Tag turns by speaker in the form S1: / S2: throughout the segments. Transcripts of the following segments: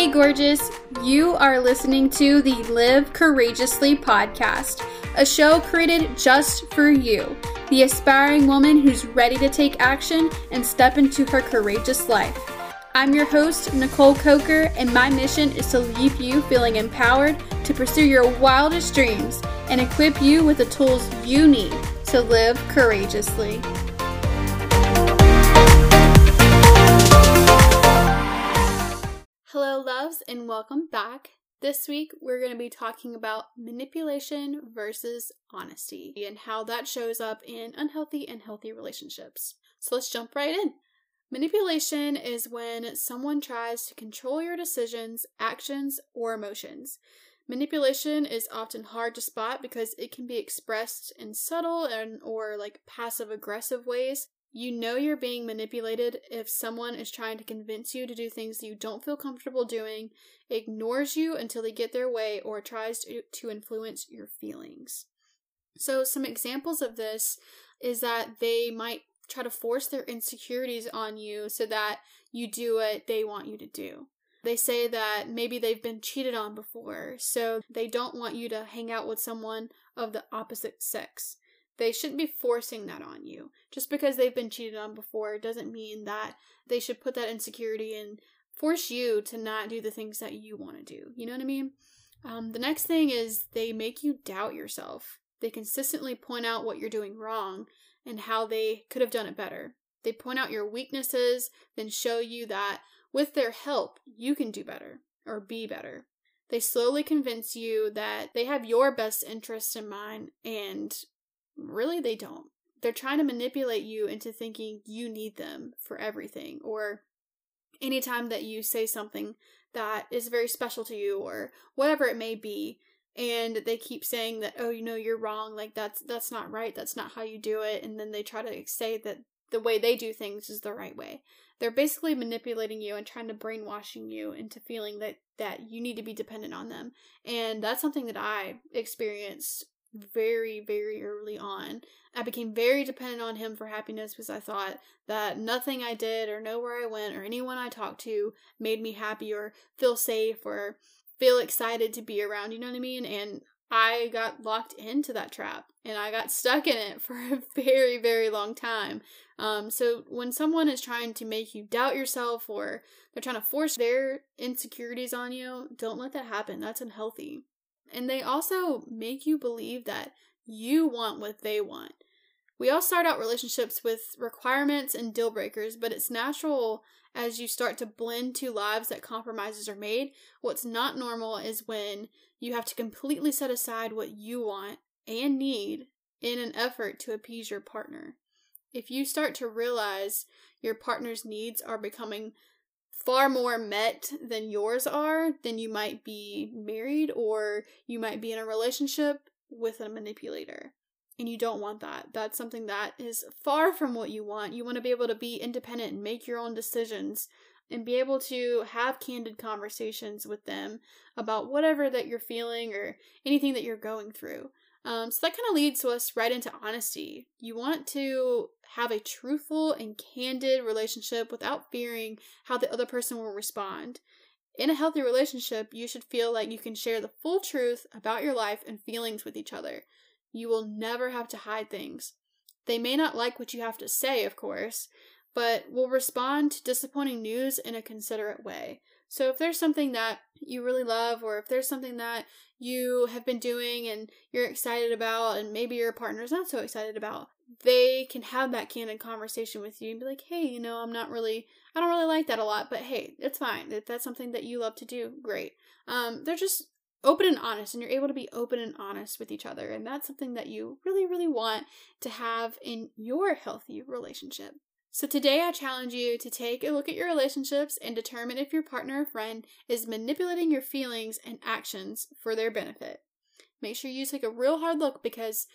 S1: Hey, gorgeous. You are listening to the Live Courageously podcast, a show created just for you, the aspiring woman who's ready to take action and step into her courageous life. I'm your host, Nicole Coker, and my mission is to leave you feeling empowered to pursue your wildest dreams and equip you with the tools you need to live courageously. Hello, loves, and welcome back. This week, we're going to be talking about manipulation versus honesty and how that shows up in unhealthy and healthy relationships. So let's jump right in. Manipulation is when someone tries to control your decisions, actions, or emotions. Manipulation is often hard to spot because it can be expressed in subtle and or like passive aggressive ways you know you're being manipulated if someone is trying to convince you to do things you don't feel comfortable doing, ignores you until they get their way, or tries to, to influence your feelings. So, some examples of this is that they might try to force their insecurities on you so that you do what they want you to do. They say that maybe they've been cheated on before, so they don't want you to hang out with someone of the opposite sex. They shouldn't be forcing that on you. Just because they've been cheated on before doesn't mean that they should put that insecurity and force you to not do the things that you want to do. You know what I mean? Um, the next thing is they make you doubt yourself. They consistently point out what you're doing wrong and how they could have done it better. They point out your weaknesses, then show you that with their help, you can do better or be better. They slowly convince you that they have your best interests in mind and really they don't. They're trying to manipulate you into thinking you need them for everything or anytime that you say something that is very special to you or whatever it may be and they keep saying that oh you know you're wrong like that's that's not right that's not how you do it and then they try to say that the way they do things is the right way they're basically manipulating you and trying to brainwashing you into feeling that that you need to be dependent on them and that's something that i experienced very, very early on. I became very dependent on him for happiness because I thought that nothing I did or know where I went or anyone I talked to made me happy or feel safe or feel excited to be around. You know what I mean? And I got locked into that trap and I got stuck in it for a very, very long time. Um, so when someone is trying to make you doubt yourself or they're trying to force their insecurities on you, don't let that happen. That's unhealthy. And they also make you believe that you want what they want. We all start out relationships with requirements and deal breakers, but it's natural as you start to blend two lives that compromises are made. What's not normal is when you have to completely set aside what you want and need in an effort to appease your partner. If you start to realize your partner's needs are becoming far more met than yours are, then you might be married or you might be in a relationship with a manipulator. And you don't want that. That's something that is far from what you want. You want to be able to be independent and make your own decisions and be able to have candid conversations with them about whatever that you're feeling or anything that you're going through. Um, so that kind of leads us right into honesty. You want to have a truthful and candid relationship without fearing how the other person will respond. In a healthy relationship, you should feel like you can share the full truth about your life and feelings with each other. You will never have to hide things. They may not like what you have to say, of course, but will respond to disappointing news in a considerate way. So if there's something that you really love, or if there's something that you have been doing and you're excited about, and maybe your partner's not so excited about, they can have that candid conversation with you and be like, hey, you know, I'm not really, I don't really like that a lot, but hey, it's fine. If that's something that you love to do, great. Um, they're just open and honest, and you're able to be open and honest with each other. And that's something that you really, really want to have in your healthy relationship. So today I challenge you to take a look at your relationships and determine if your partner or friend is manipulating your feelings and actions for their benefit. Make sure you take a real hard look because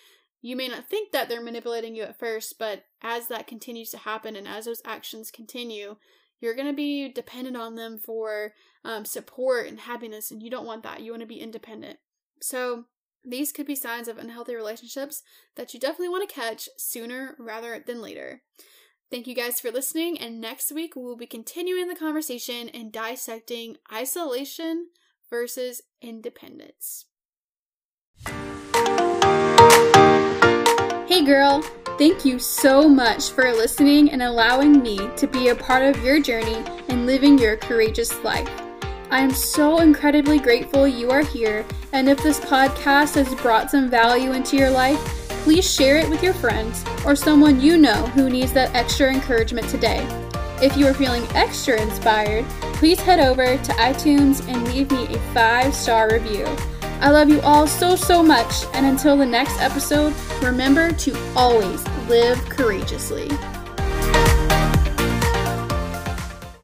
S1: you may not think that they're manipulating you at first, but as that continues to happen and as those actions continue, you're going to be dependent on them for um, support and happiness, and you don't want that. You want to be independent. So, these could be signs of unhealthy relationships that you definitely want to catch sooner rather than later. Thank you guys for listening, and next week we will be continuing the conversation and dissecting isolation versus independence. Hey girl, thank you so much for listening and allowing me to be a part of your journey and living your courageous life. I am so incredibly grateful you are here, and if this podcast has brought some value into your life, please share it with your friends or someone you know who needs that extra encouragement today. If you are feeling extra inspired, please head over to iTunes and leave me a five star review. I love you all so, so much, and until the next episode, remember to always live courageously.